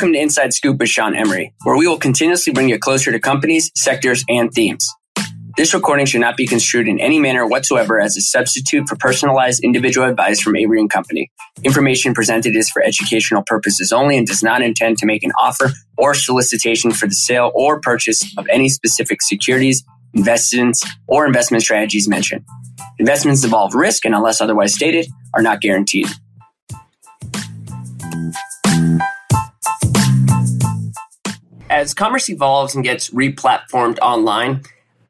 Welcome to Inside Scoop with Sean Emery, where we will continuously bring you closer to companies, sectors, and themes. This recording should not be construed in any manner whatsoever as a substitute for personalized individual advice from Avory and Company. Information presented is for educational purposes only and does not intend to make an offer or solicitation for the sale or purchase of any specific securities, investments, or investment strategies mentioned. Investments involve risk and unless otherwise stated are not guaranteed. As commerce evolves and gets replatformed online,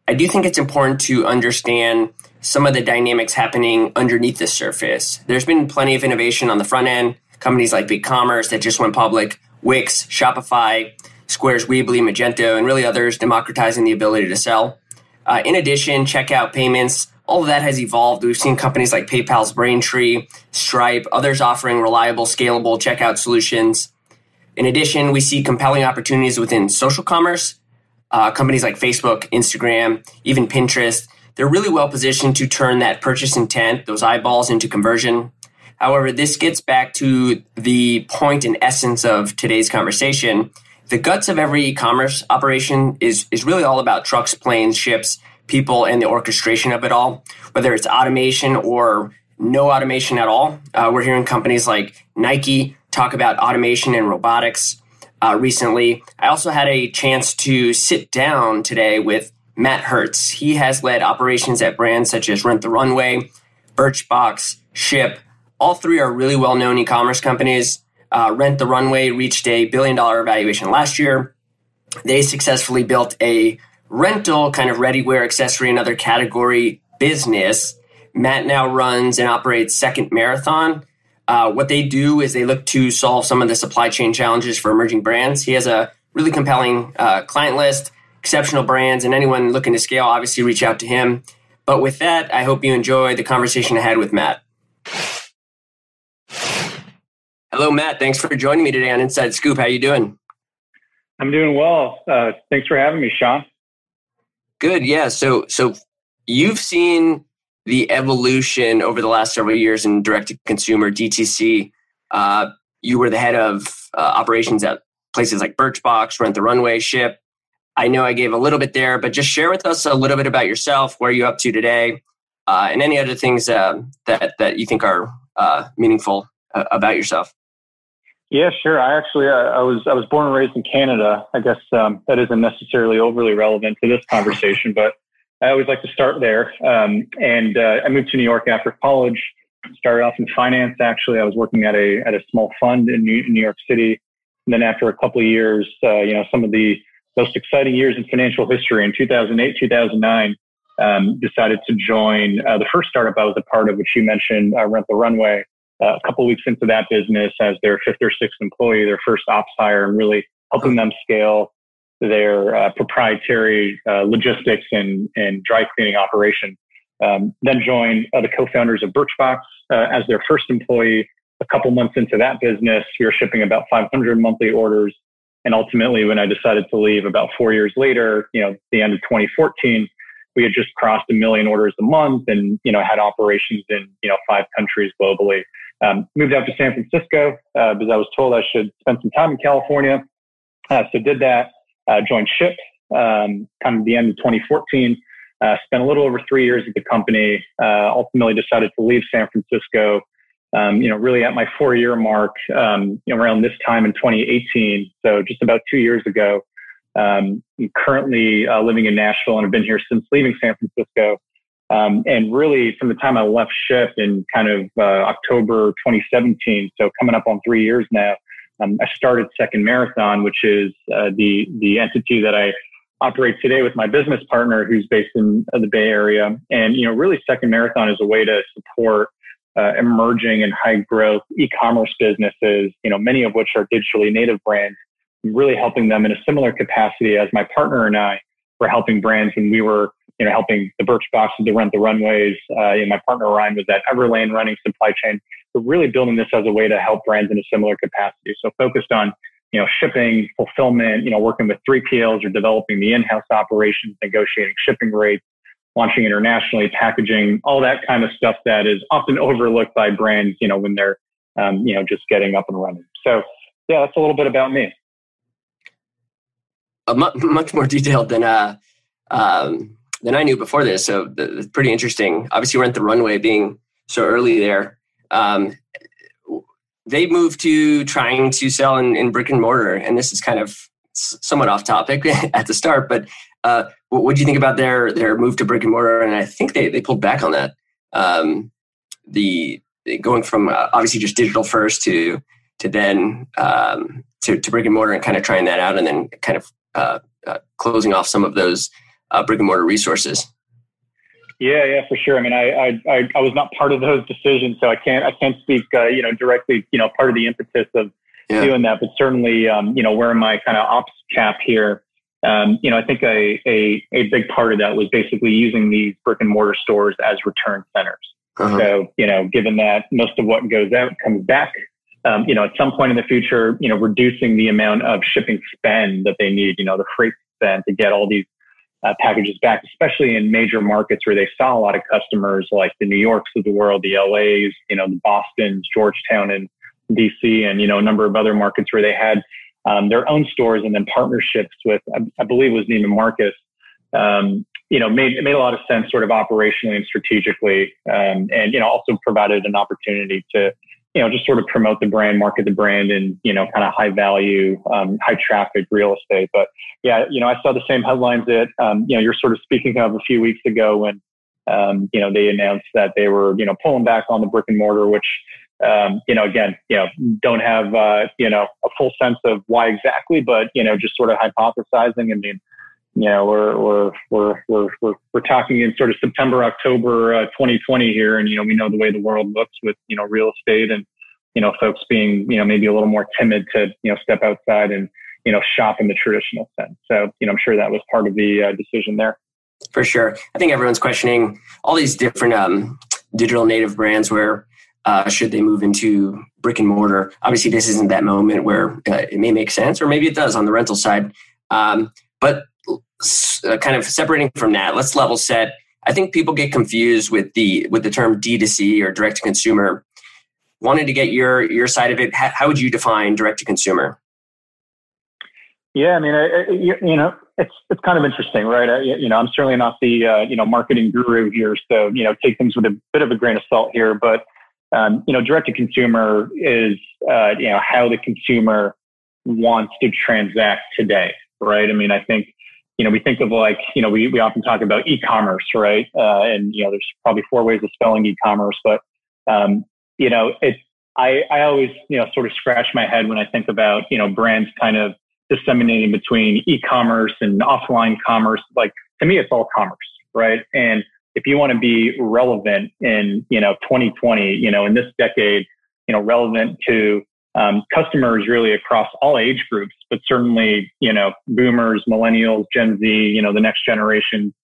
I do think it's important to understand some of the dynamics happening underneath the surface. There's been plenty of innovation on the front end, companies like BigCommerce that just went public, Wix, Shopify, Square's Weebly, Magento, and really others democratizing the ability to sell. Uh, in addition, checkout payments, all of that has evolved. We've seen companies like PayPal's Braintree, Stripe, others offering reliable, scalable checkout solutions. In addition, we see compelling opportunities within social commerce. Uh, companies like Facebook, Instagram, even Pinterest, they're really well positioned to turn that purchase intent, those eyeballs, into conversion. However, this gets back to the point and essence of today's conversation. The guts of every e-commerce operation is, is really all about trucks, planes, ships, people, and the orchestration of it all, whether it's automation or no automation at all. Uh, we're hearing companies like Nike, talk about automation and robotics uh, recently. I also had a chance to sit down today with Matt Hertz. He has led operations at brands such as Rent the Runway, Birchbox, Shyp. All three are really well known e commerce companies. Uh, Rent the Runway reached a billion dollar valuation last year. They successfully built a rental kind of ready wear accessory and other category business. Matt now runs and operates Second Marathon, uh, what they do is they look to solve some of the supply chain challenges for emerging brands. He has a really compelling uh, client list, exceptional brands, and anyone looking to scale, obviously reach out to him. But with that, I hope you enjoy the conversation I had with Matt. Hello, Matt. Thanks for joining me today on Inside Scoop. How are you doing? I'm doing well. Uh, thanks for having me, Sean. Good. Yeah. So, so you've seen the evolution over the last several years in direct to consumer DTC. Uh, you were the head of uh, operations at places like Birchbox, Rent the Runway, Shyp. I know I gave a little bit there, but just share with us a little bit about yourself, where you're up to today, uh, and any other things uh, that that you think are uh, meaningful uh, about yourself. Yeah, sure. I actually I was I was born and raised in Canada. I guess um, that isn't necessarily overly relevant to this conversation, but I always like to start there. Um, and uh, I moved to New York after college. Started off in finance. Actually, I was working at a at a small fund in New, New York City. And then after a couple of years, uh, you know, some of the most exciting years in financial history in 2008, 2009, um, decided to join uh, the first startup I was a part of, which you mentioned, uh, Rent the Runway. Uh, a couple weeks into that business, as their fifth or sixth employee, their first ops hire, and really helping them scale their uh, proprietary uh, logistics and, and dry cleaning operation. Um, then joined the co-founders of Birchbox uh, as their first employee. A couple months into that business, we were shipping about 500 monthly orders. And ultimately, when I decided to leave about four years later, you know, the end of 2014, we had just crossed a million orders a month and, you know, had operations in, you know, five countries globally. Um, moved out to San Francisco uh, because I was told I should spend some time in California. Uh, so did that uh, joined Shyp um, kind of the end of 2014. Uh, spent a little over three years at the company. Uh, ultimately, decided to leave San Francisco. Um, you know, really at my four-year mark, um, you know, around this time in 2018. So just about two years ago. Um, I'm currently uh, living in Nashville and have been here since leaving San Francisco. Um, and really, from the time I left Shyp in kind of uh, October 2017, so coming up on three years now, um, I started Second Marathon, which is uh, the the entity that I operate today with my business partner, who's based in uh, the Bay Area. And you know, really, Second Marathon is a way to support uh, emerging and high growth e-commerce businesses. You know, many of which are digitally native brands. Really helping them in a similar capacity as my partner and I were helping brands when we were you know, helping the Birchboxes to rent the runways. Uh, you know, my partner Ryan was at Everlane running supply chain. We're really building this as a way to help brands in a similar capacity. So focused on, you know, shipping, fulfillment, you know, working with 3PLs or developing the in-house operations, negotiating shipping rates, launching internationally, packaging, all that kind of stuff that is often overlooked by brands, you know, when they're, um, you know, just getting up and running. So yeah, that's a little bit about me. mu- much more detailed than uh, um, than I knew before this. So pretty interesting. Obviously, we're at the runway being so early there. Um, they moved to trying to sell in, in, brick and mortar, and this is kind of somewhat off topic at the start. But uh, what do you think about their their move to brick and mortar? And I think they they pulled back on that. Um, the going from uh, obviously just digital first to to then um, to, to brick and mortar and kind of trying that out, and then kind of uh, uh closing off some of those uh, brick and mortar resources. Yeah, yeah, for sure. I mean, I, I, I, was not part of those decisions, so I can't, I can't speak, uh, you know, directly, you know, part of the impetus of yeah. doing that. But certainly, um, you know, wearing my kind of ops cap here, um, you know, I think a, a, a big part of that was basically using these brick and mortar stores as return centers. Uh-huh. So, you know, given that most of what goes out comes back, um, you know, at some point in the future, you know, reducing the amount of shipping spend that they need, you know, the freight spend to get all these uh, packages back, especially in major markets where they saw a lot of customers like the New Yorks of the world, the LAs, you know, the Boston's, Georgetown, and DC, and you know, a number of other markets where they had um, their own stores and then partnerships with, I, I believe, was Neiman Marcus. Um, you know, made it made a lot of sense, sort of operationally and strategically, um, and you know, also provided an opportunity to you know, just sort of promote the brand, market the brand and, you know, kind of high value, um, high traffic real estate. But yeah, you know, I saw the same headlines that, um, you know, you're sort of speaking of a few weeks ago when, um, you know, they announced that they were, you know, pulling back on the brick and mortar, which, um, you know, again, you know, don't have, uh, you know, a full sense of why exactly, but, you know, just sort of hypothesizing. I mean, you know, we're, we're, we're, we're, we're, we're talking in sort of September, October, uh, 2020 here. And, you know, we know the way the world looks with, you know, real estate and, you know, folks being, you know, maybe a little more timid to, you know, step outside and, you know, shop in the traditional sense. So, you know, I'm sure that was part of the uh, decision there. For sure. I think everyone's questioning all these different um, digital native brands where uh, should they move into brick and mortar? Obviously, this isn't that moment where uh, it may make sense, or maybe it does on the rental side. Um, but uh, kind of separating from that, let's level set. I think people get confused with the with the term D2C or direct to consumer. Wanted to get your your side of it. How, how would you define direct to consumer? Yeah, I mean, I, you know, it's it's kind of interesting, right? I, you know, I'm certainly not the uh, you know marketing guru here, so you know, take things with a bit of a grain of salt here. But um, you know, direct to consumer is uh, you know how the consumer wants to transact today, right? I mean, I think you know, we think of like, you know, we, we often talk about e-commerce, right? Uh, and, you know, there's probably four ways of spelling e-commerce, but, um, you know, it's, I, I always, you know, sort of scratch my head when I think about, you know, brands kind of disseminating between e-commerce and offline commerce. Like to me, it's all commerce, right? And if you want to be relevant in, you know, 2020, you know, in this decade, you know, relevant to um, customers really across all age groups, but certainly, you know, boomers, millennials, Gen Z, you know, the next generation,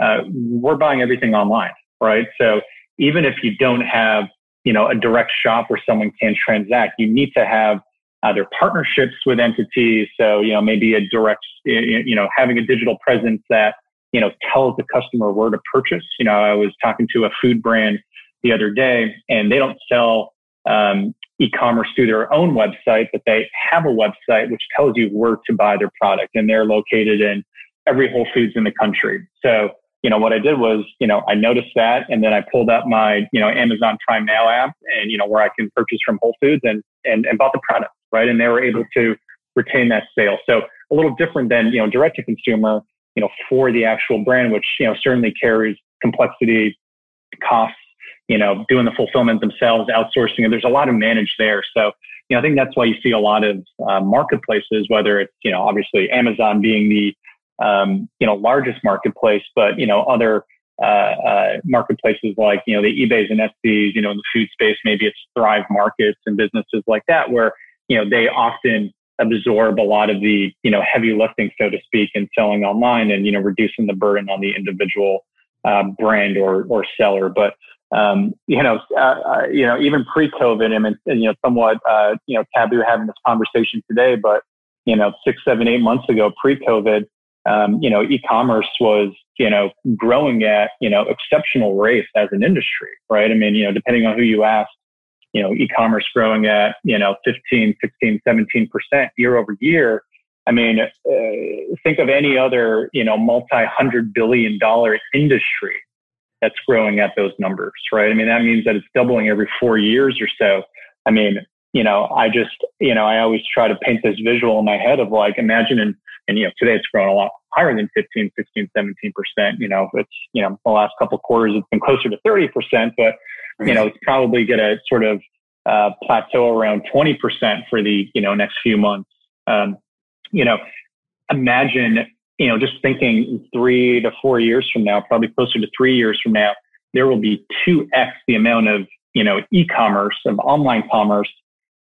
uh, we're buying everything online, right? So even if you don't have, you know, a direct shop where someone can transact, you need to have either partnerships with entities. So, you know, maybe a direct, you know, having a digital presence that, you know, tells the customer where to purchase. You know, I was talking to a food brand the other day and they don't sell um, e-commerce through their own website, but they have a website which tells you where to buy their product, and they're located in every Whole Foods in the country. So, you know, what I did was, you know, I noticed that, and then I pulled up my, you know, Amazon Prime Now app, and you know, where I can purchase from Whole Foods, and and and bought the product, right? And they were able to retain that sale. So a little different than you know direct to consumer, you know, for the actual brand, which you know certainly carries complexity, costs you know, doing the fulfillment themselves, outsourcing it. There's a lot of managed there. So, you know, I think that's why you see a lot of uh, marketplaces, whether it's, you know, obviously Amazon being the, um, you know, largest marketplace, but, you know, other uh, uh, marketplaces like, you know, the eBays and Etsy's, you know, in the food space, maybe it's Thrive Markets and businesses like that, where, you know, they often absorb a lot of the, you know, heavy lifting, so to speak, in selling online and, you know, reducing the burden on the individual uh, brand or, or seller. But, um, you know, uh, uh, you know, even pre-COVID, I mean, you know, somewhat, uh, you know, taboo having this conversation today, but you know, six, seven, eight months ago, pre-COVID, um, you know, e-commerce was, you know, growing at, you know, exceptional rates as an industry, right? I mean, you know, depending on who you ask, you know, e-commerce growing at, you know, 15, 16, 17% year over year. I mean, uh, think of any other, you know, multi-hundred billion dollar industry that's growing at those numbers, right? I mean, that means that it's doubling every four years or so. I mean, you know, I just, you know, I always try to paint this visual in my head of like, imagine and, and, you know, today it's grown a lot higher than 15, 16, 17%. You know, it's, you know, the last couple quarters, it's been closer to 30%, but, you know, it's probably going to sort of uh, plateau around 20% for the, you know, next few months. Um, you know, imagine, you know, just thinking three to four years from now, probably closer to three years from now, there will be 2x the amount of, you know, e-commerce, of online commerce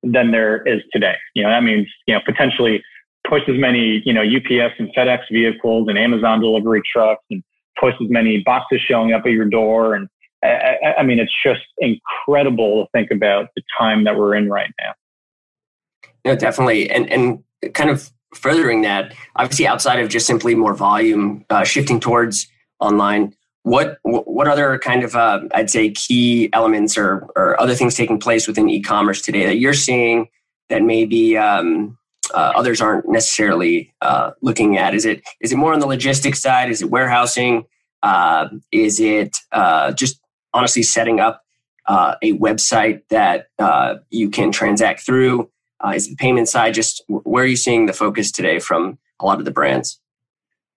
than there is today. You know, that means, you know, potentially twice as many, you know, UPS and FedEx vehicles and Amazon delivery trucks and twice as many boxes showing up at your door. And I, I mean, it's just incredible to think about the time that we're in right now. No, definitely. And, and kind of furthering that, obviously outside of just simply more volume, uh, shifting towards online, what what other kind of uh, I'd say key elements or or other things taking place within e-commerce today that you're seeing that maybe um, uh, others aren't necessarily uh, looking at? Is it is it more on the logistics side? Is it warehousing? Uh, is it uh, just honestly setting up a website that you can transact through? Is the payment side just where are you seeing the focus today from a lot of the brands?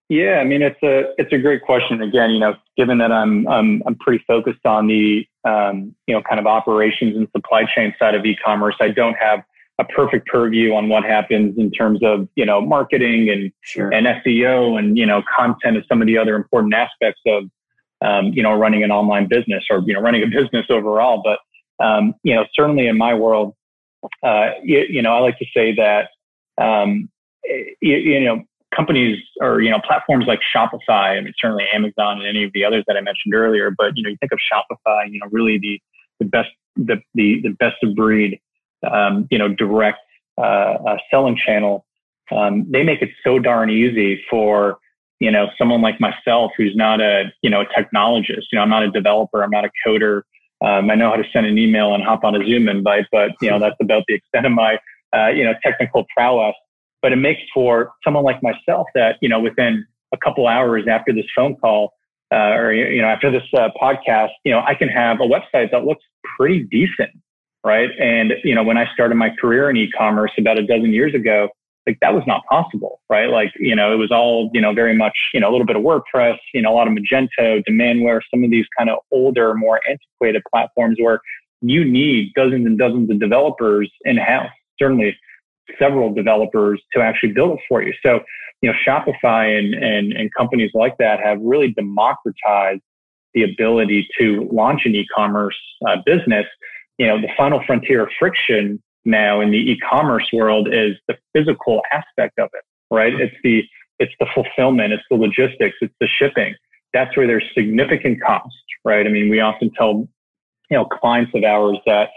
Yeah, I mean it's a it's a great question. Again, you know, given that I'm I'm I'm pretty focused on the um, you know kind of operations and supply chain side of e-commerce, I don't have a perfect purview on what happens in terms of you know marketing and sure. and SEO and you know content of some of the other important aspects of um, you know running an online business or you know running a business overall. But um, you know certainly in my world, uh, you, you, know I like to say that um, you, you know companies or you know platforms like Shopify. I mean, certainly Amazon and any of the others that I mentioned earlier. But you know, you think of Shopify, you know, really the the best the the, the best of breed, um, you know, direct uh, uh, selling channel. Um, they make it so darn easy for you know someone like myself who's not a you know a technologist. You know, I'm not a developer. I'm not a coder. Um, I know how to send an email and hop on a Zoom invite, but you know that's about the extent of my uh, you know technical prowess but it makes for someone like myself that, you know, within a couple hours after this phone call, uh, or, you know, after this uh, podcast, you know, I can have a website that looks pretty decent. Right. And, you know, when I started my career in e-commerce about a dozen years ago, like that was not possible, right? Like, you know, it was all, you know, very much, you know, a little bit of WordPress, you know, a lot of Magento, Demandware, some of these kind of older, more antiquated platforms where you need dozens and dozens of developers in house. Certainly, several developers to actually build it for you. So, you know, Shopify and, and, and companies like that have really democratized the ability to launch an e-commerce uh, business. You know, the final frontier of friction now in the e-commerce world is the physical aspect of it, right? It's the, it's the fulfillment, it's the logistics, it's the shipping. That's where there's significant cost, right? I mean, we often tell, you know, clients of ours that,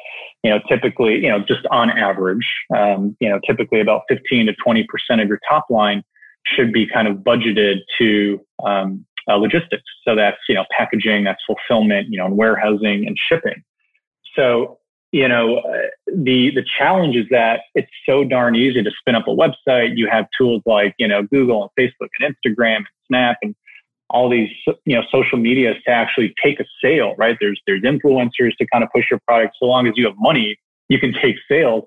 you know, typically, you know, just on average, um, you know, typically about 15 to 20% of your top line should be kind of budgeted to um, uh, logistics. So that's, you know, packaging, that's fulfillment, you know, and warehousing and shipping. So, you know, uh, the, the challenge is that it's so darn easy to spin up a website. You have tools like, you know, Google and Facebook and Instagram and Snap and all these you know social medias to actually take a sale right? There's there's influencers to kind of push your product. So long as you have money you can take sales.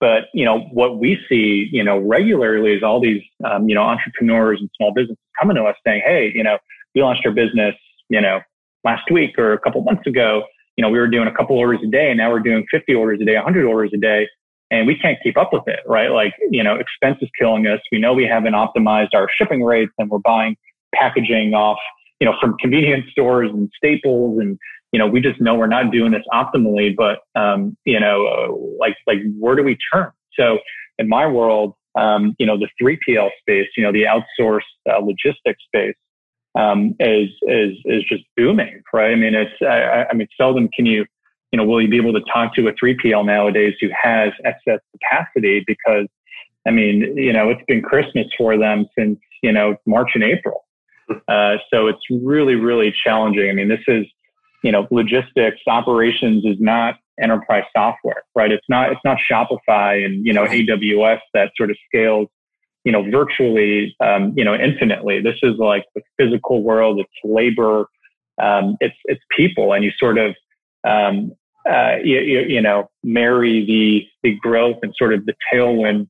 But you know what we see you know regularly is all these um, you know entrepreneurs and small businesses coming to us saying hey you know we launched our business you know last week or a couple months ago you know we were doing a couple orders a day and now we're doing 50 orders a day 100 orders a day and we can't keep up with it right like you know expense is killing us we know we haven't optimized our shipping rates and we're buying packaging off, you know, from convenience stores and staples. And, you know, we just know we're not doing this optimally, but, um, you know, uh, like, like where do we turn? So in my world, um, you know, the 3PL space, you know, the outsourced uh, logistics space, um, is, is, is just booming, right? I mean, it's, I, I mean, seldom can you, you know, will you be able to talk to a 3PL nowadays who has excess capacity because I mean, you know, it's been Christmas for them since, you know, March and April. Uh, so it's really, really challenging. I mean, this is, you know, logistics operations is not enterprise software, right? It's not, it's not Shopify and, you know, AWS that sort of scales, you know, virtually, um, you know, infinitely. This is like the physical world. It's labor. Um, it's it's people, and you sort of um, uh, you, you, you, know marry the the growth and sort of the tailwind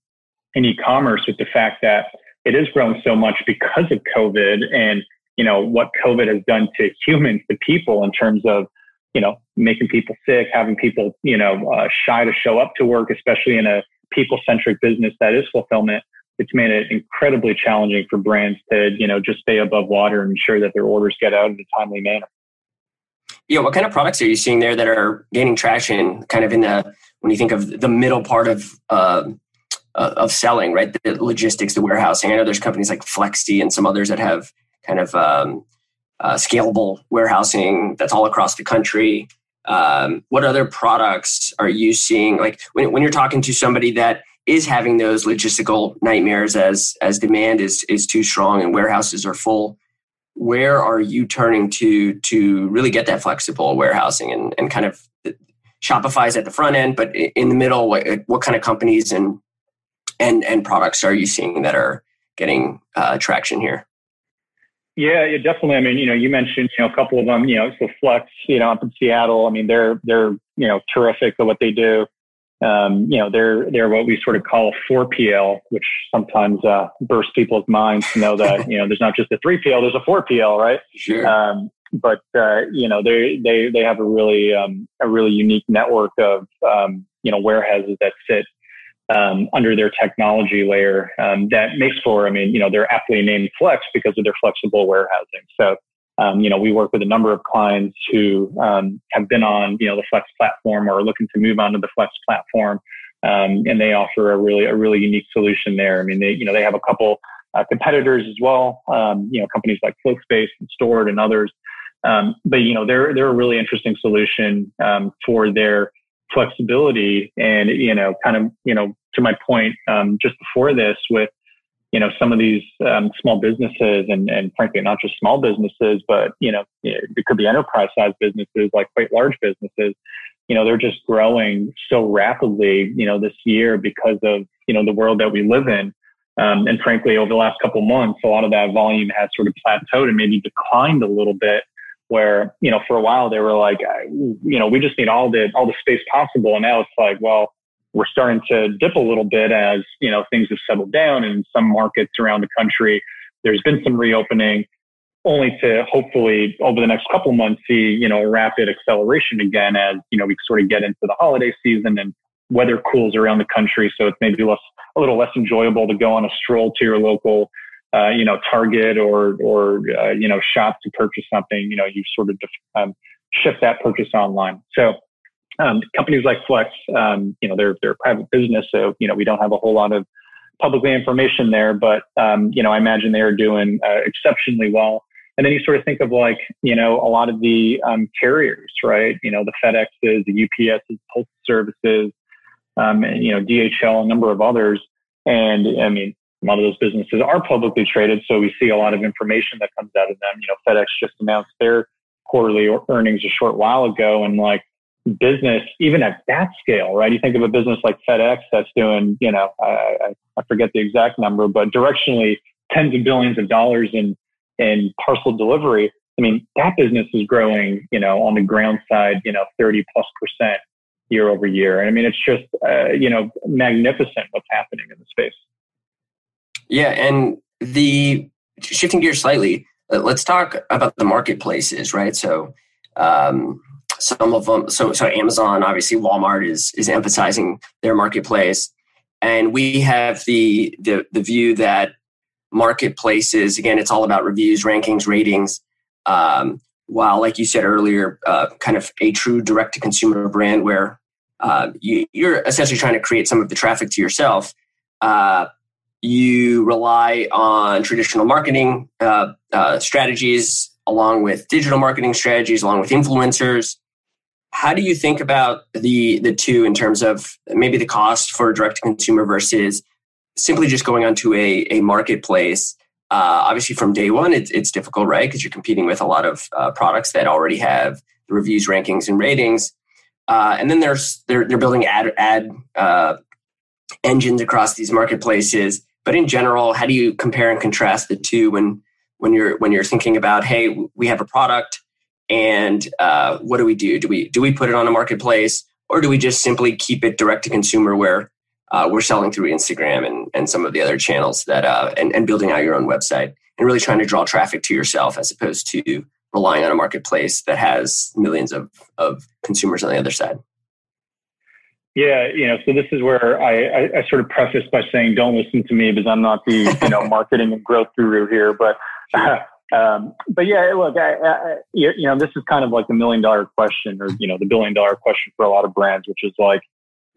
in e-commerce with the fact that it is growing so much because of COVID and you know what COVID has done to humans, to people, in terms of you know making people sick, having people you know uh, shy to show up to work, especially in a people-centric business that is fulfillment it's made it incredibly challenging for brands to, you know, just stay above water and ensure that their orders get out in a timely manner. Yeah, what kind of products are you seeing there that are gaining traction? Kind of in the when you think of the middle part of uh, uh, of selling, right? The logistics, the warehousing. I know there's companies like Flexe and some others that have kind of um, uh, scalable warehousing that's all across the country. Um, what other products are you seeing? Like when, when you're talking to somebody that is having those logistical nightmares as as demand is is too strong and warehouses are full where are you turning to to really get that flexible warehousing and, and kind of shopify's at the front end but in the middle what, what kind of companies and and and products are you seeing that are getting uh, traction here yeah, yeah, definitely. I mean, you know, you mentioned, you know, a couple of them, you know, so Flexe, you know, up in Seattle. I mean, they're, they're, you know, terrific at what they do um, you know, they're they're what we sort of call a 4PL, which sometimes uh, bursts people's minds to know that you know there's not just a 3PL, there's a 4PL, right? Sure. Um, but uh, you know, they they they have a really um, a really unique network of um, you know warehouses that sit um, under their technology layer um, that makes for, I mean, you know, they're aptly named Flexe because of their flexible warehousing. So um, you know, we work with a number of clients who um, have been on, you know, the Flexe platform or are looking to move onto the Flexe platform, um, and they offer a really a really unique solution there. I mean, they you know they have a couple uh, competitors as well, um, you know, companies like FlowSpace and Stord and others, um, but you know they're they're a really interesting solution um, for their flexibility. And you know kind of you know to my point just before this with you know, some of these um, small businesses and, and frankly, not just small businesses, but, you know, it could be enterprise sized businesses, like quite large businesses, you know, they're just growing so rapidly, you know, this year because of, you know, the world that we live in. Um, and frankly, over the last couple months, a lot of that volume has sort of plateaued and maybe declined a little bit where, you know, for a while they were like, you know, we just need all the, all the space possible. And now it's like, well, we're starting to dip a little bit as you know things have settled down in some markets around the country. There's been some reopening, only to hopefully over the next couple months see you know rapid acceleration again as you know we sort of get into the holiday season and weather cools around the country. So it's maybe less a little less enjoyable to go on a stroll to your local. Uh, you know, Target or or uh, you know, shop to purchase something. You know, you sort of um, shift that purchase online. So um, companies like Flexe, um, you know, they're they're a private business, so you know we don't have a whole lot of publicly information there, but um, you know, I imagine they are doing uh, exceptionally well. And then you sort of think of like, you know, a lot of the um, carriers, right? You know, the FedExes, the UPSs, postal services, um, and, you know, DHL, a number of others. And I mean, a lot of those businesses are publicly traded, so we see a lot of information that comes out of them. You know, FedEx just announced their quarterly earnings a short while ago, and like business, even at that scale, right? You think of a business like FedEx that's doing, you know, I, I forget the exact number, but directionally tens of billions of dollars in, in parcel delivery. I mean, that business is growing, you know, on the ground side, you know, 30 plus percent year over year. And I mean, it's just, uh, you know, magnificent what's happening in the space. Yeah. And the shifting gears slightly, uh, let's talk about the marketplaces, right? So, um, some of them so so amazon obviously walmart is is emphasizing their marketplace. And we have the the, the view that marketplaces again it's all about reviews rankings ratings. Um, while like you said earlier uh, kind of a true direct to consumer brand where uh, you, are essentially trying to create some of the traffic to yourself uh, you rely on traditional marketing uh, uh, strategies along with digital marketing strategies along with influencers how do you think about the the two in terms of maybe the cost for direct to consumer versus simply just going onto a, a marketplace? Uh, obviously, from day one, it's, it's difficult, right? Because you're competing with a lot of uh, products that already have the reviews, rankings, and ratings. Uh, and then there's they're they're building ad ad uh, engines across these marketplaces. but in general, how do you compare and contrast the two when when you're when you're thinking about, hey, we have a product, and uh, what do we do? Do we do we put it on a marketplace, or do we just simply keep it direct to consumer where uh, we're selling through Instagram and, and some of the other channels that uh, and, and building out your own website and really trying to draw traffic to yourself as opposed to relying on a marketplace that has millions of, of consumers on the other side. Yeah, you know, so this is where I, I, I, sort of preface by saying, don't listen to me because I'm not the you know marketing and growth guru here. But uh, um, but yeah, look, I, I, you know, this is kind of like the million dollar question, or you know, the billion dollar question for a lot of brands, which is like,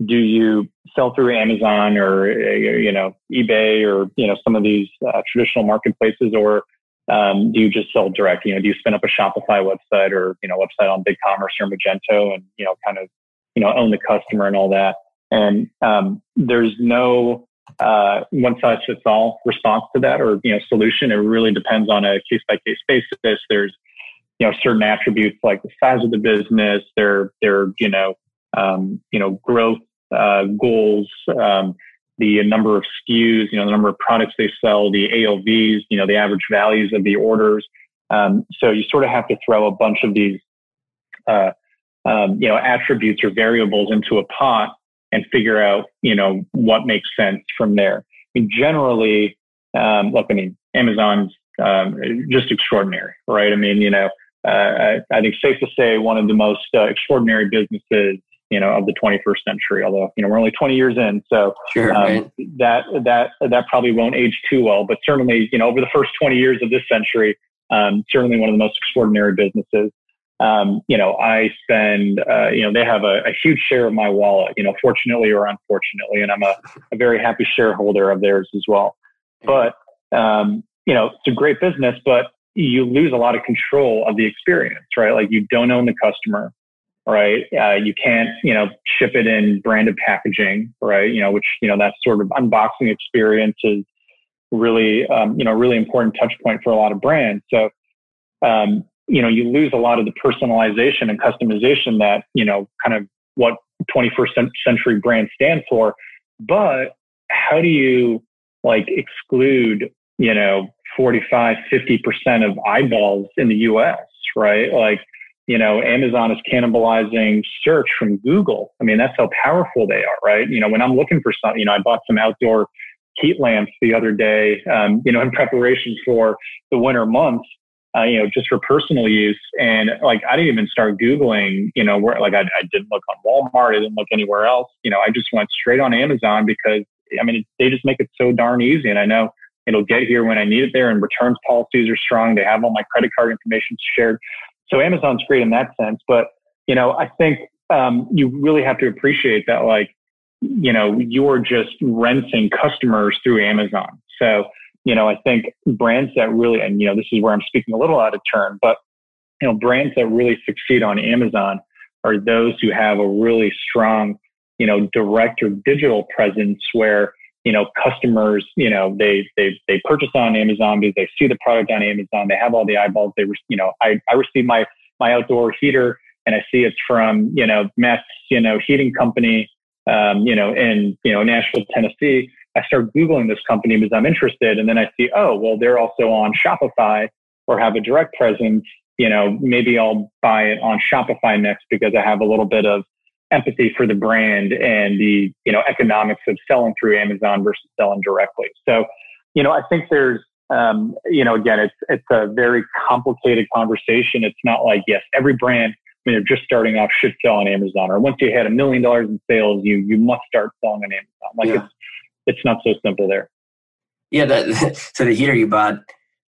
do you sell through Amazon or you know eBay or you know some of these uh, traditional marketplaces, or um, do you just sell direct? You know, do you spin up a Shopify website or you know website on BigCommerce or Magento and you know kind of you know, own the customer and all that. And um, there's no uh, one size fits all response to that or, you know, solution. It really depends on a case by case basis. There's, you know, certain attributes like the size of the business, their, their, you know, um, you know, growth uh, goals, um, the number of SKUs, you know, the number of products they sell, the AOVs, you know, the average values of the orders. Um, so you sort of have to throw a bunch of these uh, um, you know, attributes or variables into a pot and figure out, you know, what makes sense from there. I mean, generally, um, look, I mean, Amazon's um, just extraordinary, right? I mean, you know, uh, I, I, think safe to say one of the most uh, extraordinary businesses, you know, of the 21st century. Although, you know, we're only 20 years in, so sure, um, that that that probably won't age too well. But certainly, you know, over the first 20 years of this century, um, certainly one of the most extraordinary businesses um, you know, I spend, uh, you know, they have a, a, huge share of my wallet, you know, fortunately or unfortunately, and I'm a, a very happy shareholder of theirs as well. But, um, you know, it's a great business, but you lose a lot of control of the experience, right? Like you don't own the customer, right? Uh, you can't, you know, ship it in branded packaging, right? You know, which, you know, that sort of unboxing experience is really, um, you know, really important touch point for a lot of brands. So, um, you know, you lose a lot of the personalization and customization that, you know, kind of what 21st century brand stands for. But how do you like exclude, you know, 45, 50% of eyeballs in the US, right? Like, you know, Amazon is cannibalizing search from Google. I mean, that's how powerful they are, right? You know, when I'm looking for something, you know, I bought some outdoor heat lamps the other day, um, you know, in preparation for the winter months uh, you know, just for personal use. And like, I didn't even start Googling, you know, where like I, I didn't look on Walmart. I didn't look anywhere else. You know, I just went straight on Amazon because I mean, they just make it so darn easy. And I know it'll get here when I need it there and returns policies are strong. They have all my credit card information shared. So Amazon's great in that sense. But, you know, I think, um, you really have to appreciate that, like, you know, you're just renting customers through Amazon. So, you know, I think brands that really, and you know, this is where I'm speaking a little out of turn, but you know, brands that really succeed on Amazon are those who have a really strong, you know, direct or digital presence where, you know, customers, you know, they, they, they purchase on Amazon because they see the product on Amazon. They have all the eyeballs. They, you know, I, I receive my, my outdoor heater and I see it's from, you know, Metz, you know, heating company, um, you know, in, you know, Nashville, Tennessee I start Googling this company because I'm interested. And then I see, oh, well, they're also on Shopify or have a direct presence. You know, maybe I'll buy it on Shopify next because I have a little bit of empathy for the brand and the, you know, economics of selling through Amazon versus selling directly. So, you know, I think there's, um, you know, again, it's, it's a very complicated conversation. It's not like, yes, every brand, when you're just starting off should sell on Amazon or once you had a million dollars in sales, you, you must start selling on Amazon. Like yeah. it's, it's not so simple there. Yeah, that, so the heater you bought,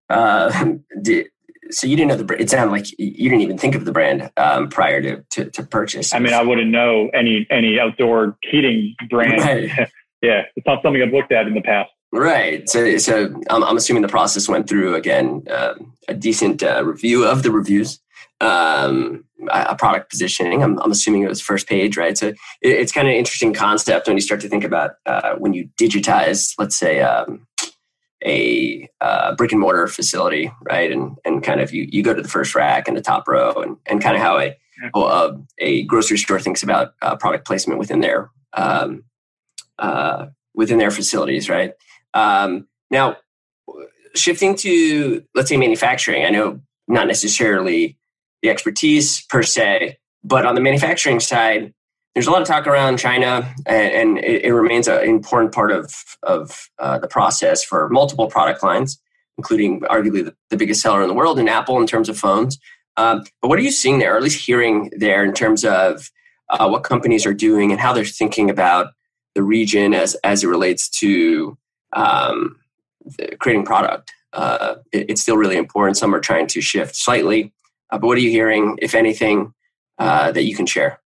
uh, did, so you didn't know the brand. It sounded like you didn't even think of the brand um, prior to, to, to purchase. I mean, I wouldn't know any any outdoor heating brand. Right. yeah, it's not something I've looked at in the past. Right. So, so I'm, I'm assuming the process went through again uh, a decent uh, review of the reviews um, a product positioning. I'm, I'm, assuming it was first page, right? So it, it's kind of an interesting concept when you start to think about uh, when you digitize, let's say, um, a uh, brick and mortar facility, right? And and kind of you you go to the first rack and the top row, and and kind of how a uh, a grocery store thinks about uh, product placement within their um, uh, within their facilities, right? Um, now, shifting to let's say manufacturing, I know not necessarily the expertise per se, but on the manufacturing side, there's a lot of talk around China, and, and it, it, remains an important part of of uh, the process for multiple product lines, including arguably the, the, biggest seller in the world in Apple in terms of phones. Um, but what are you seeing there, or at least hearing there, in terms of uh, what companies are doing and how they're thinking about the region as as it relates to um, creating product? Uh, it, it's still really important. Some are trying to shift slightly, uh, but what are you hearing, if anything, uh, that you can share?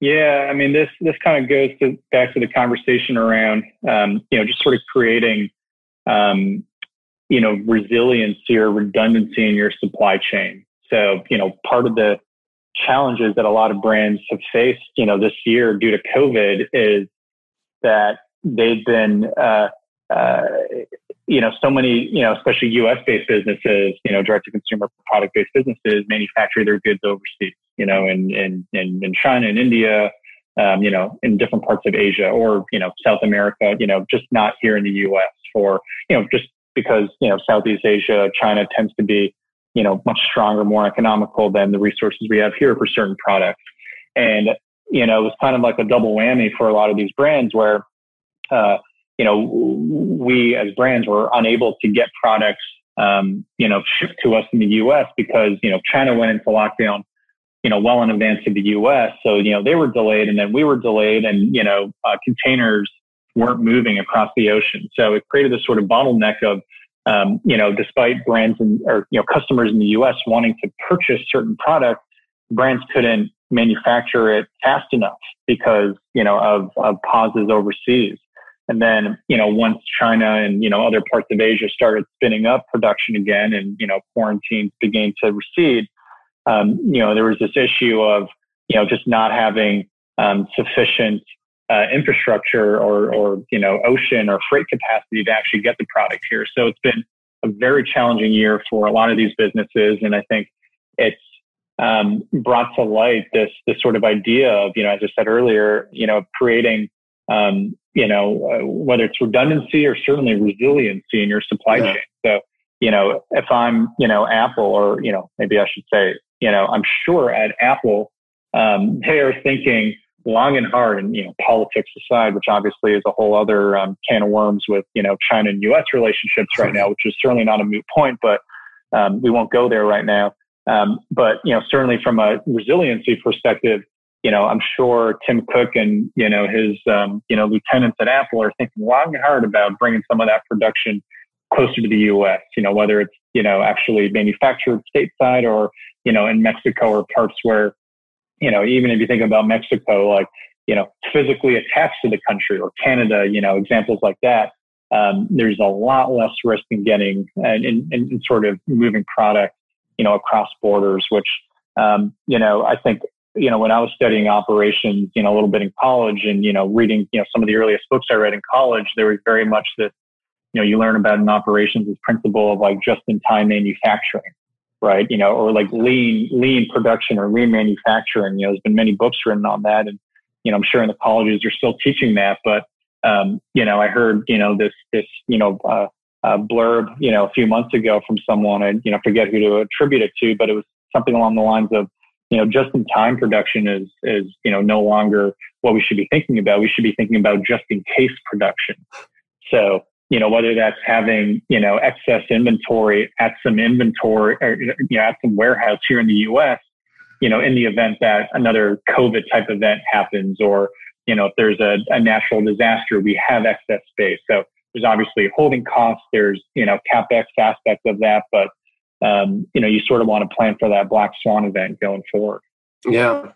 Yeah, I mean this this kind of goes to back to the conversation around um, you know just sort of creating um, you know resiliency or redundancy in your supply chain. So you know part of the challenges that a lot of brands have faced you know this year due to COVID is that they've been uh, uh, you know, so many, you know, especially US based businesses, you know, direct to consumer product based businesses manufacture their goods overseas, you know, in, in, in, in China and India, um, you know, in different parts of Asia or, you know, South America, you know, just not here in the US for, you know, just because, you know, Southeast Asia, China tends to be, you know, much stronger, more economical than the resources we have here for certain products. And, you know, it was kind of like a double whammy for a lot of these brands where, uh, you know, we as brands were unable to get products, um, you know, shipped to us in the U.S. because you know China went into lockdown, you know, well in advance of the U.S. So you know they were delayed, and then we were delayed, and you know, uh, containers weren't moving across the ocean. So it created this sort of bottleneck of, um, you know, despite brands and or you know customers in the U.S. wanting to purchase certain products, brands couldn't manufacture it fast enough because you know of, of pauses overseas. And then, you know, once China and, you know, other parts of Asia started spinning up production again and, you know, quarantines began to recede, um, you know, there was this issue of, you know, just not having um, sufficient uh, infrastructure or, or, you know, ocean or freight capacity to actually get the product here. So it's been a very challenging year for a lot of these businesses. And I think it's um, brought to light this, this sort of idea of, you know, as I said earlier, you know, creating um, you know, uh, whether it's redundancy or certainly resiliency in your supply yeah. chain. So, you know, if I'm, you know, Apple or, you know, maybe I should say, you know, I'm sure at Apple, um, they are thinking long and hard and, you know, politics aside, which obviously is a whole other um, can of worms with, you know, China and U.S. relationships right now, which is certainly not a moot point, but um, we won't go there right now. Um, but, you know, certainly from a resiliency perspective, you know, I'm sure Tim Cook and, you know, his, um, you know, lieutenants at Apple are thinking long and hard about bringing some of that production closer to the U.S., you know, whether it's, you know, actually manufactured stateside or, you know, in Mexico or parts where, you know, even if you think about Mexico, like, you know, physically attached to the country or Canada, you know, examples like that, um, there's a lot less risk in getting and in, in, sort of moving product, you know, across borders, which, um, you know, I think you know, when I was studying operations, you know, a little bit in college and, you know, reading, you know, some of the earliest books I read in college, there was very much this, you know, you learn about in operations this principle of like just in time manufacturing, right? You know, or like lean, lean production or lean manufacturing. You know, there's been many books written on that. And, you know, I'm sure in the colleges they're still teaching that. But, um, you know, I heard, you know, this, this, you know, uh, uh, blurb, you know, a few months ago from someone, I, you know, forget who to attribute it to, but it was something along the lines of, you know, just in time production is, is, you know, no longer what we should be thinking about. We should be thinking about just in case production. So, you know, whether that's having, you know, excess inventory at some inventory or, you know, at some warehouse here in the US, you know, in the event that another COVID type event happens or, you know, if there's a, a natural disaster, we have excess space. So there's obviously holding costs. There's, you know, CapEx aspect of that, but um, you know, you sort of want to plan for that black swan event going forward. Yeah.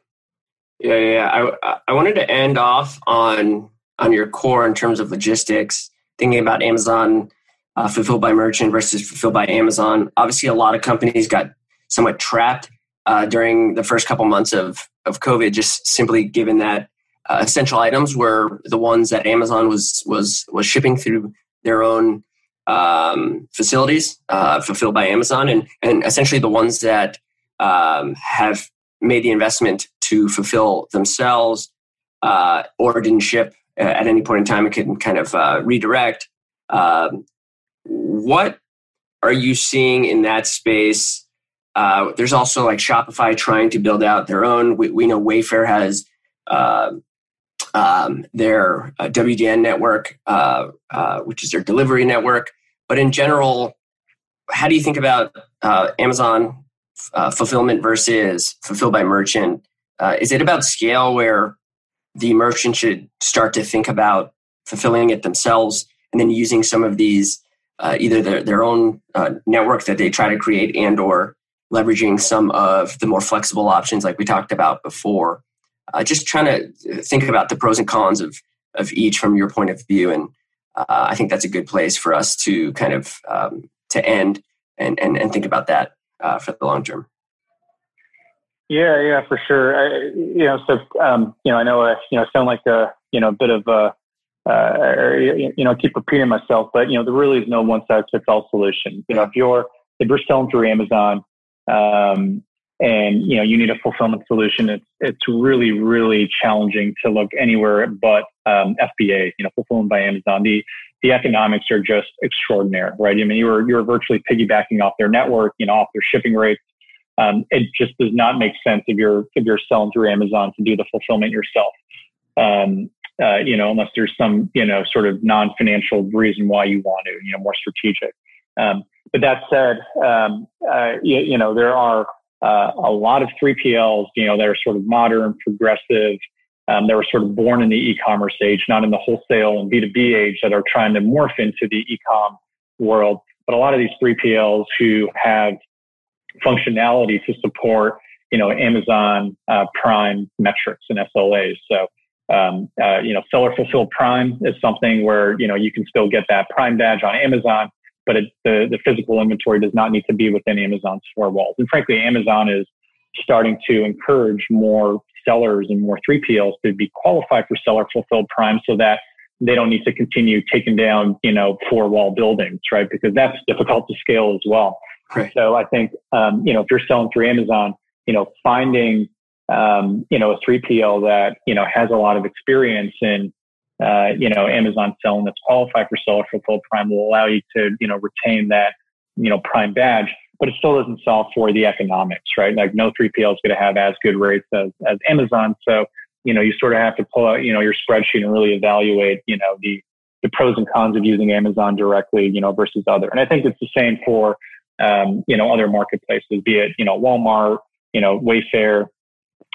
Yeah, yeah. I, I wanted to end off on on your core in terms of logistics, thinking about Amazon uh, fulfilled by merchant versus fulfilled by Amazon. Obviously, a lot of companies got somewhat trapped uh, during the first couple months of of COVID, just simply given that uh, essential items were the ones that Amazon was was was shipping through their own um, facilities uh, fulfilled by Amazon, and and essentially the ones that um, have made the investment to fulfill themselves uh, or didn't ship uh, at any point in time, it can kind of uh, redirect. Um, what are you seeing in that space? Uh, there's also like Shopify trying to build out their own. We, we know Wayfair has uh, um, their uh, WDN network, uh, uh, which is their delivery network. But in general, how do you think about uh, Amazon fulfillment versus fulfilled by merchant? is it about scale where the merchant should start to think about fulfilling it themselves and then using some of these uh, either their, their own uh, network that they try to create and or leveraging some of the more flexible options like we talked about before uh, just trying to think about the pros and cons of of each from your point of view. And uh, i think that's a good place for us to kind of um, to end and, and and think about that uh, for the long term. Yeah yeah for sure. I, you know so um, you know i know uh, you know sound like a you know a bit of a uh, or, you know, keep repeating myself, but you know, there really is no one size fits all solution. You know, if you're if you're selling through Amazon, um, and you know you need a fulfillment solution, it's it's really really challenging to look anywhere but um, FBA. You know, fulfillment by Amazon. The the economics are just extraordinary, right? I mean, you were you're virtually piggybacking off their network, you know, off their shipping rates. Um, it just does not make sense if you're if you're selling through Amazon to do the fulfillment yourself. Um, uh, you know, unless there's some, you know, sort of non-financial reason why you want to, you know, more strategic. Um, but that said, um, uh, you, you, know, there are uh, a lot of 3PLs, you know, that are sort of modern, progressive, um, that were sort of born in the e-commerce age, not in the wholesale and B2B age that are trying to morph into the e-com world. But a lot of these 3PLs who have functionality to support, you know, Amazon uh, Prime metrics and SLAs. So um, uh, you know, seller fulfilled Prime is something where you know you can still get that Prime badge on Amazon, but it, the the physical inventory does not need to be within Amazon's four walls. And frankly, Amazon is starting to encourage more sellers and more 3PLs to be qualified for seller fulfilled Prime, so that they don't need to continue taking down you know four wall buildings, right? Because that's difficult to scale as well. Right. So I think um, you know if you're selling through Amazon, you know finding um, you know, a 3PL that, you know, has a lot of experience in, uh, you know, Amazon selling that's qualified for seller fulfilled prime will allow you to, you know, retain that, you know, prime badge, but it still doesn't solve for the economics, right? Like no 3PL is going to have as good rates as, as Amazon. So, you know, you sort of have to pull out, you know, your spreadsheet and really evaluate, you know, the, the pros and cons of using Amazon directly, you know, versus other. And I think it's the same for, um, you know, other marketplaces, be it, you know, Walmart, you know, Wayfair,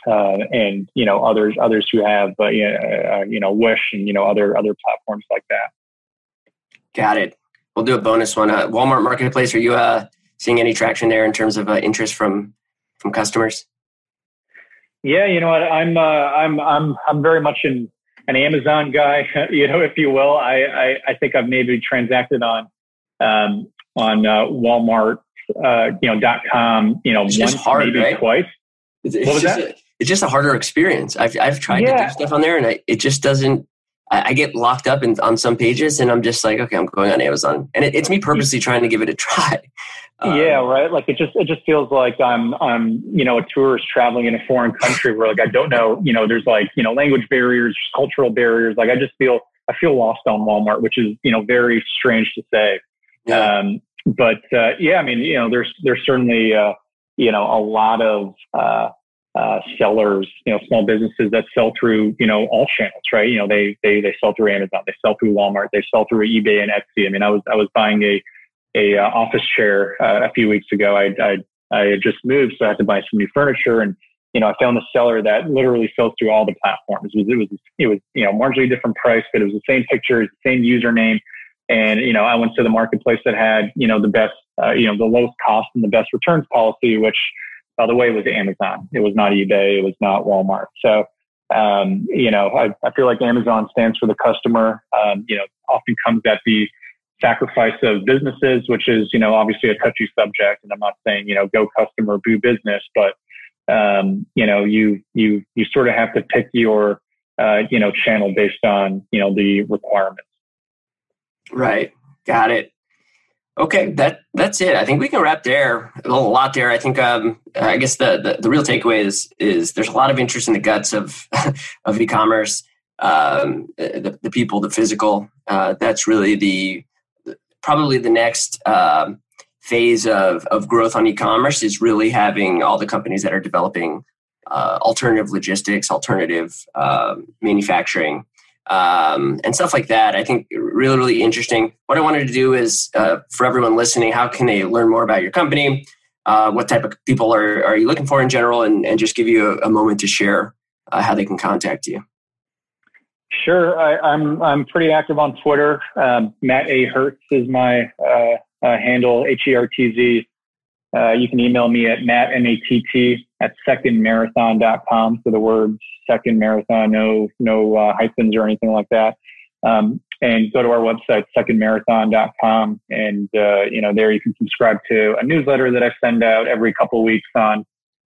uh, and you know others others who have uh, you know Wish and you know other other platforms like that. Got it. We'll do a bonus one. Uh, Walmart Marketplace. Are you uh, seeing any traction there in terms of uh, interest from from customers? Yeah, you know what? I'm uh, I'm I'm I'm very much an an Amazon guy, you know, if you will. I I, I think I've maybe transacted on um, on Walmart, you know, dot com, you know, it's once hard, maybe right? twice. It's, it's what was that? it's just a harder experience. I've I've tried yeah. to do stuff on there, and I, it just doesn't. I, I, get locked up in, on some pages, and I'm just like, okay, I'm going on Amazon, and it, it's me purposely trying to give it a try. Um, yeah, right. Like it just it just feels like I'm I'm you know a tourist traveling in a foreign country where like I don't know you know there's like you know language barriers, cultural barriers. Like I just feel I feel lost on Walmart, which is you know very strange to say. Yeah. Um, but uh, yeah, I mean you know there's there's certainly uh, you know a lot of uh, uh, sellers, you know, small businesses that sell through, you know, all channels, right? You know, they they they sell through Amazon, they sell through Walmart, they sell through eBay and Etsy. I mean, I was I was buying a a uh, office chair uh, a few weeks ago. I, I I had just moved, so I had to buy some new furniture, and you know, I found a seller that literally sells through all the platforms. It was it was it was you know marginally different price, but it was the same pictures, same username, and you know, I went to the marketplace that had you know the best, uh, you know, the lowest cost and the best returns policy, which by the way, it was Amazon. It was not eBay. It was not Walmart. So, um, you know, I, I, feel like Amazon stands for the customer. Um, you know, often comes at the sacrifice of businesses, which is, you know, obviously a touchy subject. And I'm not saying, you know, go customer, boo business, but, um, you know, you, you, you sort of have to pick your, uh, you know, channel based on, you know, the requirements. Right. Got it. Okay, that that's it. I think we can wrap there. A lot there. I think. Um, I guess the, the, the real takeaway is is there's a lot of interest in the guts of of e-commerce, um, the, the people, the physical. Uh, that's really the probably the next um, phase of, of growth on e-commerce is really having all the companies that are developing uh, alternative logistics, alternative uh, manufacturing, um, and stuff like that. I think really, really interesting. What I wanted to do is uh, for everyone listening, how can they learn more about your company? Uh, what type of people are, are you looking for in general? And, and just give you a, a moment to share uh, how they can contact you. Sure, I, am I'm, I'm pretty active on Twitter. Um, Matt A Hertz is my uh, handle. H E R T Z. you can email me at matt m a t t at secondmarathon.com for the words second marathon, no no uh, hyphens or anything like that. Um, and go to our website, secondmarathon.com. And, uh, you know, there you can subscribe to a newsletter that I send out every couple of weeks on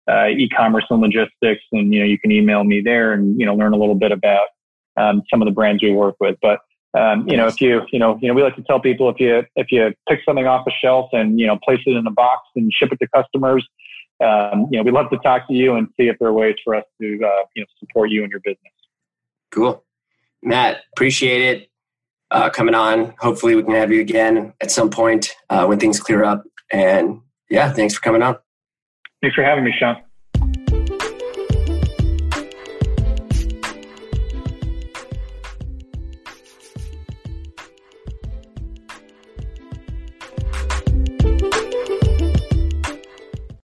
uh, e-commerce and logistics. And, you know, you can email me there and, you know, learn a little bit about um, some of the brands we work with. But, um, you know, if you, you know, you know, we like to tell people if you, if you pick something off a shelf and, you know, place it in a box and ship it to customers, um, you know, we'd love to talk to you and see if there are ways for us to, uh, you know, support you and your business. Cool. Matt, appreciate it uh, coming on. Hopefully, we can have you again at some point uh, when things clear up. And yeah, thanks for coming on. Thanks for having me, Sean.